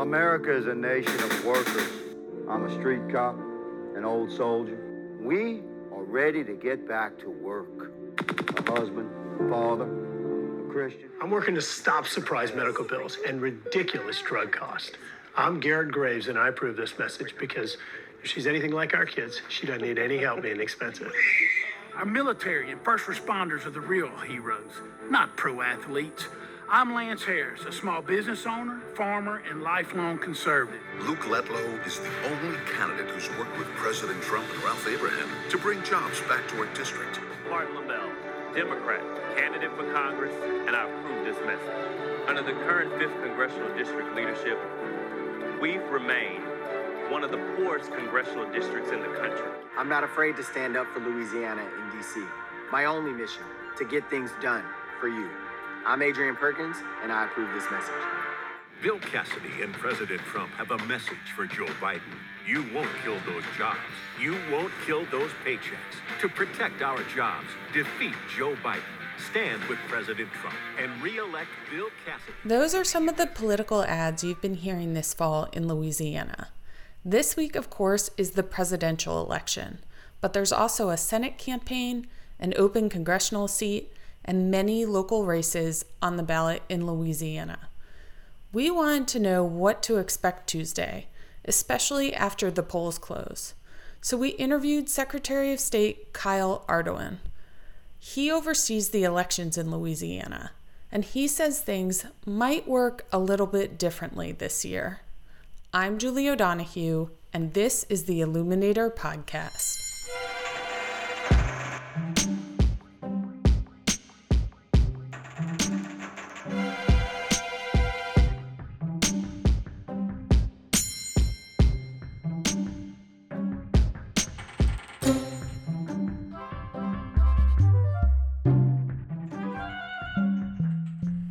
America is a nation of workers. I'm a street cop, an old soldier. We are ready to get back to work. A husband, a father, a Christian. I'm working to stop surprise medical bills and ridiculous drug costs. I'm Garrett Graves, and I approve this message because if she's anything like our kids, she doesn't need any help being expensive. Our military and first responders are the real heroes, not pro athletes. I'm Lance Harris, a small business owner, farmer, and lifelong conservative. Luke Letlow is the only candidate who's worked with President Trump and Ralph Abraham to bring jobs back to our district. Martin LaBelle, Democrat, candidate for Congress, and I approve this message. Under the current 5th Congressional District leadership, we've remained one of the poorest congressional districts in the country. I'm not afraid to stand up for Louisiana in D.C. My only mission, to get things done for you. I'm Adrian Perkins, and I approve this message. Bill Cassidy and President Trump have a message for Joe Biden. You won't kill those jobs. You won't kill those paychecks. To protect our jobs, defeat Joe Biden. Stand with President Trump and re-elect Bill Cassidy. Those are some of the political ads you've been hearing this fall in Louisiana. This week, of course, is the presidential election, but there's also a Senate campaign, an open congressional seat, and many local races on the ballot in Louisiana. We wanted to know what to expect Tuesday, especially after the polls close. So we interviewed Secretary of State Kyle Ardoin. He oversees the elections in Louisiana, and he says things might work a little bit differently this year. I'm Julie O'Donoghue, and this is the Illuminator Podcast.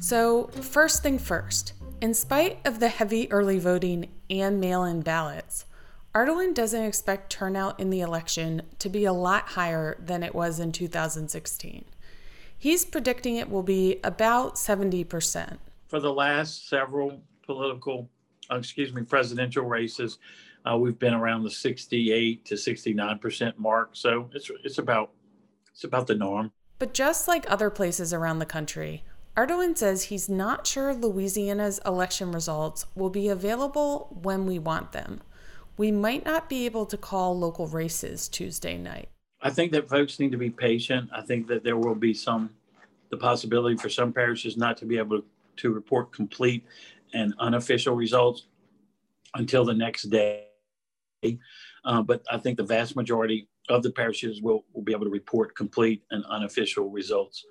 So, first thing first, in spite of the heavy early voting and mail in ballots, Ardoin doesn't expect turnout in the election to be a lot higher than it was in 2016. He's predicting it will be about 70%. For the last several political, uh, excuse me, presidential races, uh, we've been around the 68 to 69% mark. So it's, it's about it's about the norm. But just like other places around the country, Ardoin says he's not sure Louisiana's election results will be available when we want them. We might not be able to call local races Tuesday night. I think that folks need to be patient. I think that there will be some, the possibility for some parishes not to be able to report complete and unofficial results until the next day. Uh, but I think the vast majority of the parishes will, will be able to report complete and unofficial results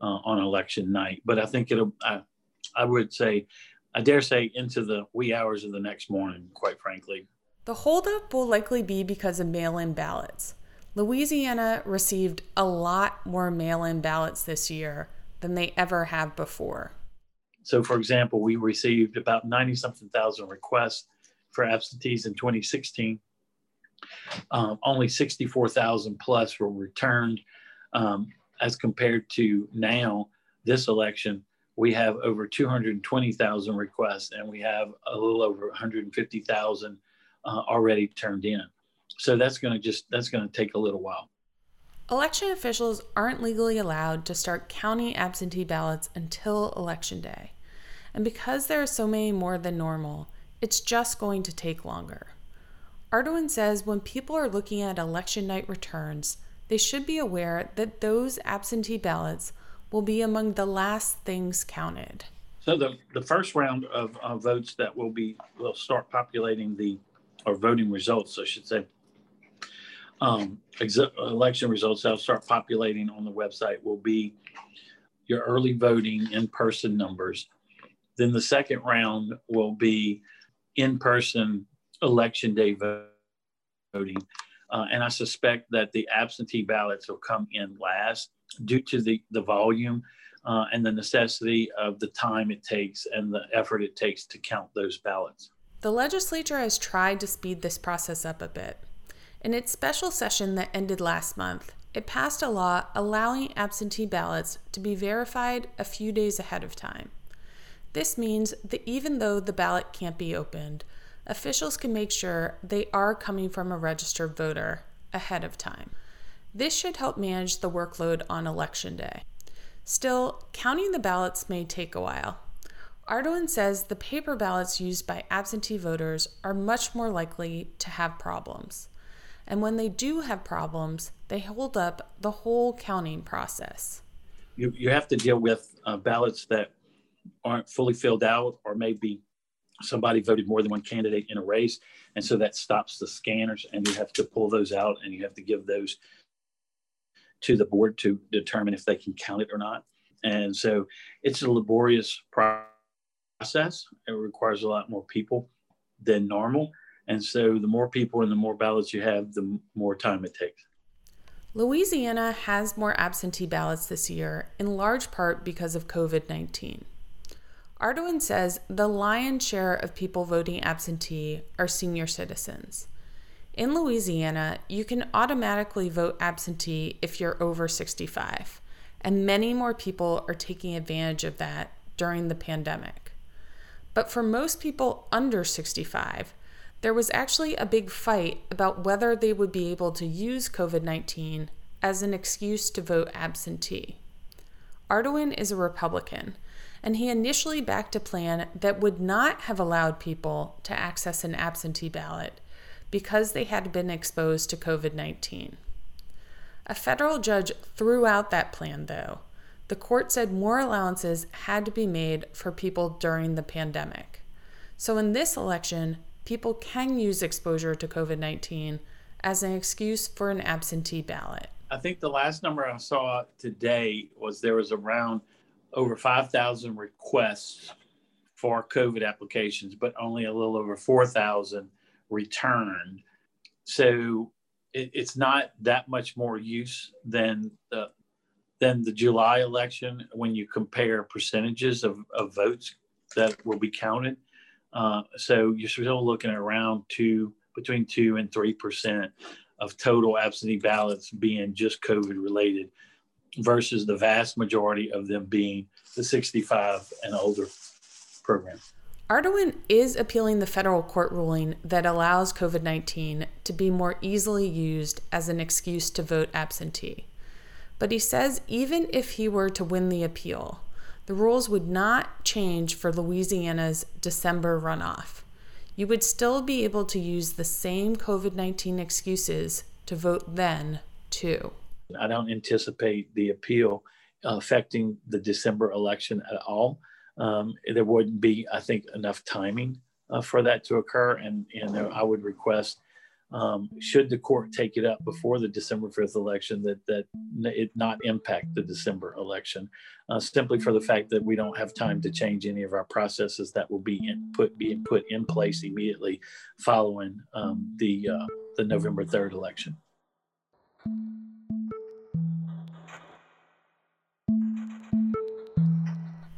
uh, on election night. But I think it'll, I, I would say, I dare say, into the wee hours of the next morning, quite frankly. The holdup will likely be because of mail in ballots. Louisiana received a lot more mail in ballots this year than they ever have before. So, for example, we received about 90 something thousand requests for absentees in 2016. Um, only 64,000 plus were returned. Um, as compared to now, this election, we have over 220,000 requests and we have a little over 150,000 uh, already turned in. So that's going to just that's going to take a little while. Election officials aren't legally allowed to start counting absentee ballots until election day. And because there are so many more than normal, it's just going to take longer. Ardoin says when people are looking at election night returns, they should be aware that those absentee ballots will be among the last things counted. So the, the first round of, of votes that will be will start populating the or voting results, I should say. Um, ex- election results that'll start populating on the website will be your early voting in person numbers. Then the second round will be in person election day voting. Uh, and I suspect that the absentee ballots will come in last due to the, the volume uh, and the necessity of the time it takes and the effort it takes to count those ballots. The legislature has tried to speed this process up a bit. In its special session that ended last month, it passed a law allowing absentee ballots to be verified a few days ahead of time. This means that even though the ballot can't be opened, officials can make sure they are coming from a registered voter ahead of time. This should help manage the workload on election day. Still, counting the ballots may take a while. Ardoin says the paper ballots used by absentee voters are much more likely to have problems. And when they do have problems, they hold up the whole counting process. You, you have to deal with uh, ballots that aren't fully filled out or maybe somebody voted more than one candidate in a race. And so that stops the scanners, and you have to pull those out and you have to give those to the board to determine if they can count it or not. And so it's a laborious process. It requires a lot more people than normal. And so the more people and the more ballots you have, the more time it takes. Louisiana has more absentee ballots this year, in large part because of COVID 19. Ardoin says the lion's share of people voting absentee are senior citizens. In Louisiana, you can automatically vote absentee if you're over 65, and many more people are taking advantage of that during the pandemic. But for most people under 65, there was actually a big fight about whether they would be able to use COVID 19 as an excuse to vote absentee. Ardoin is a Republican, and he initially backed a plan that would not have allowed people to access an absentee ballot because they had been exposed to COVID 19. A federal judge threw out that plan, though. The court said more allowances had to be made for people during the pandemic. So, in this election, people can use exposure to COVID 19 as an excuse for an absentee ballot. I think the last number I saw today was there was around over 5,000 requests for COVID applications, but only a little over 4,000 returned. So it, it's not that much more use than the than the July election when you compare percentages of, of votes that will be counted. Uh, so you're still looking at around two between two and three percent of total absentee ballots being just COVID related versus the vast majority of them being the 65 and older program. Ardoin is appealing the federal court ruling that allows COVID 19 to be more easily used as an excuse to vote absentee. But he says even if he were to win the appeal, the rules would not change for Louisiana's December runoff. You would still be able to use the same COVID 19 excuses to vote then, too. I don't anticipate the appeal affecting the December election at all um, there wouldn't be, I think, enough timing uh, for that to occur. And, and I would request, um, should the court take it up before the December 5th election, that, that it not impact the December election, uh, simply for the fact that we don't have time to change any of our processes that will be in, put, being put in place immediately following um, the, uh, the November 3rd election.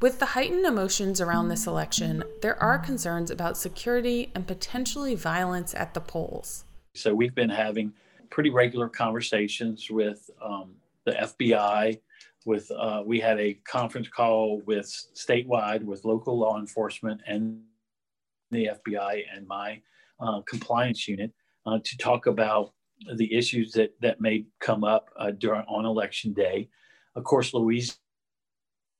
With the heightened emotions around this election, there are concerns about security and potentially violence at the polls. So we've been having pretty regular conversations with um, the FBI. With uh, we had a conference call with statewide with local law enforcement and the FBI and my uh, compliance unit uh, to talk about the issues that that may come up uh, during on election day. Of course, Louise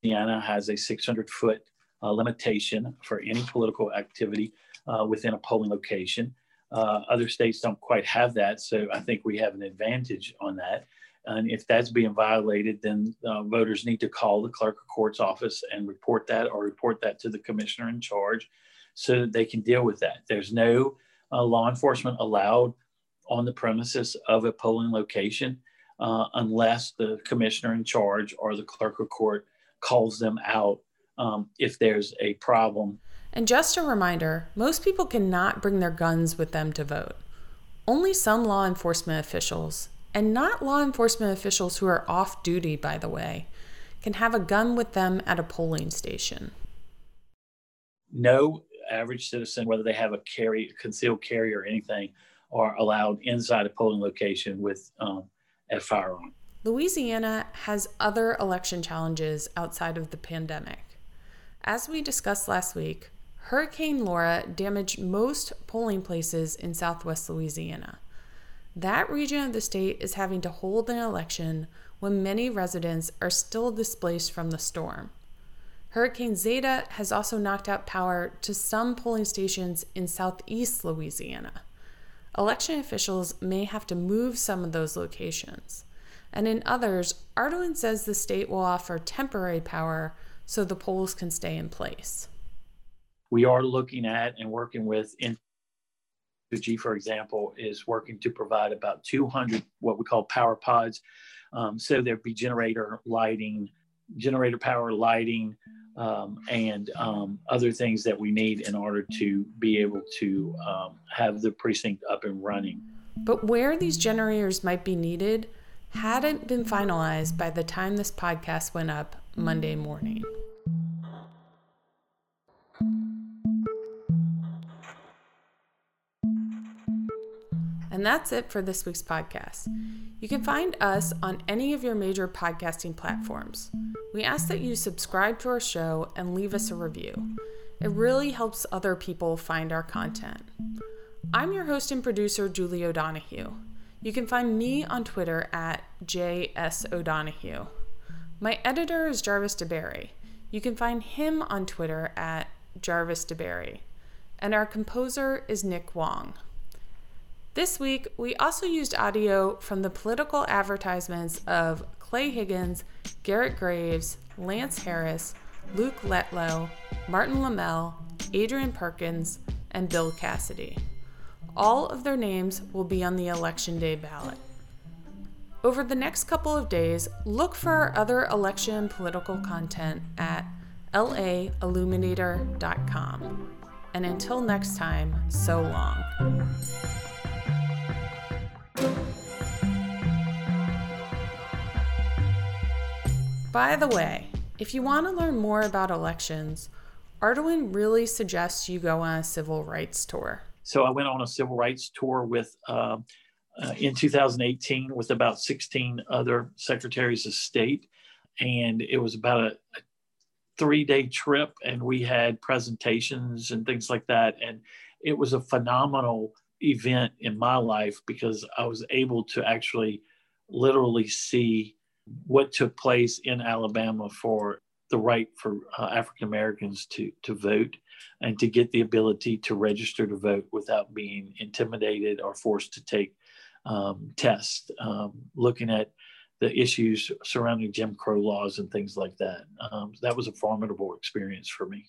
Indiana has a 600 foot uh, limitation for any political activity uh, within a polling location. Uh, other states don't quite have that, so I think we have an advantage on that. And if that's being violated, then uh, voters need to call the clerk of court's office and report that or report that to the commissioner in charge so that they can deal with that. There's no uh, law enforcement allowed on the premises of a polling location uh, unless the commissioner in charge or the clerk of court calls them out um, if there's a problem. And just a reminder most people cannot bring their guns with them to vote. Only some law enforcement officials, and not law enforcement officials who are off duty, by the way, can have a gun with them at a polling station. No average citizen, whether they have a carry, concealed carry or anything, are allowed inside a polling location with um, a firearm. Louisiana has other election challenges outside of the pandemic. As we discussed last week, Hurricane Laura damaged most polling places in southwest Louisiana. That region of the state is having to hold an election when many residents are still displaced from the storm. Hurricane Zeta has also knocked out power to some polling stations in southeast Louisiana. Election officials may have to move some of those locations. And in others, Ardoin says the state will offer temporary power so the polls can stay in place. We are looking at and working with G, for example, is working to provide about 200 what we call power pods. Um, so there'd be generator lighting, generator power lighting, um, and um, other things that we need in order to be able to um, have the precinct up and running. But where these generators might be needed hadn't been finalized by the time this podcast went up Monday morning. And that's it for this week's podcast. You can find us on any of your major podcasting platforms. We ask that you subscribe to our show and leave us a review. It really helps other people find our content. I'm your host and producer, Julie O'Donoghue. You can find me on Twitter at JS O'Donoghue. My editor is Jarvis DeBerry. You can find him on Twitter at Jarvis DeBerry. And our composer is Nick Wong. This week, we also used audio from the political advertisements of Clay Higgins, Garrett Graves, Lance Harris, Luke Letlow, Martin Lemelle, Adrian Perkins, and Bill Cassidy. All of their names will be on the Election Day ballot. Over the next couple of days, look for our other election political content at lailluminator.com. And until next time, so long. By the way, if you want to learn more about elections, Ardoin really suggests you go on a civil rights tour. So I went on a civil rights tour with uh, uh, in 2018 with about 16 other secretaries of state, and it was about a, a three-day trip, and we had presentations and things like that, and it was a phenomenal event in my life because I was able to actually literally see what took place in Alabama for the right for uh, African Americans to to vote and to get the ability to register to vote without being intimidated or forced to take um, tests, um, looking at the issues surrounding Jim Crow laws and things like that. Um, that was a formidable experience for me.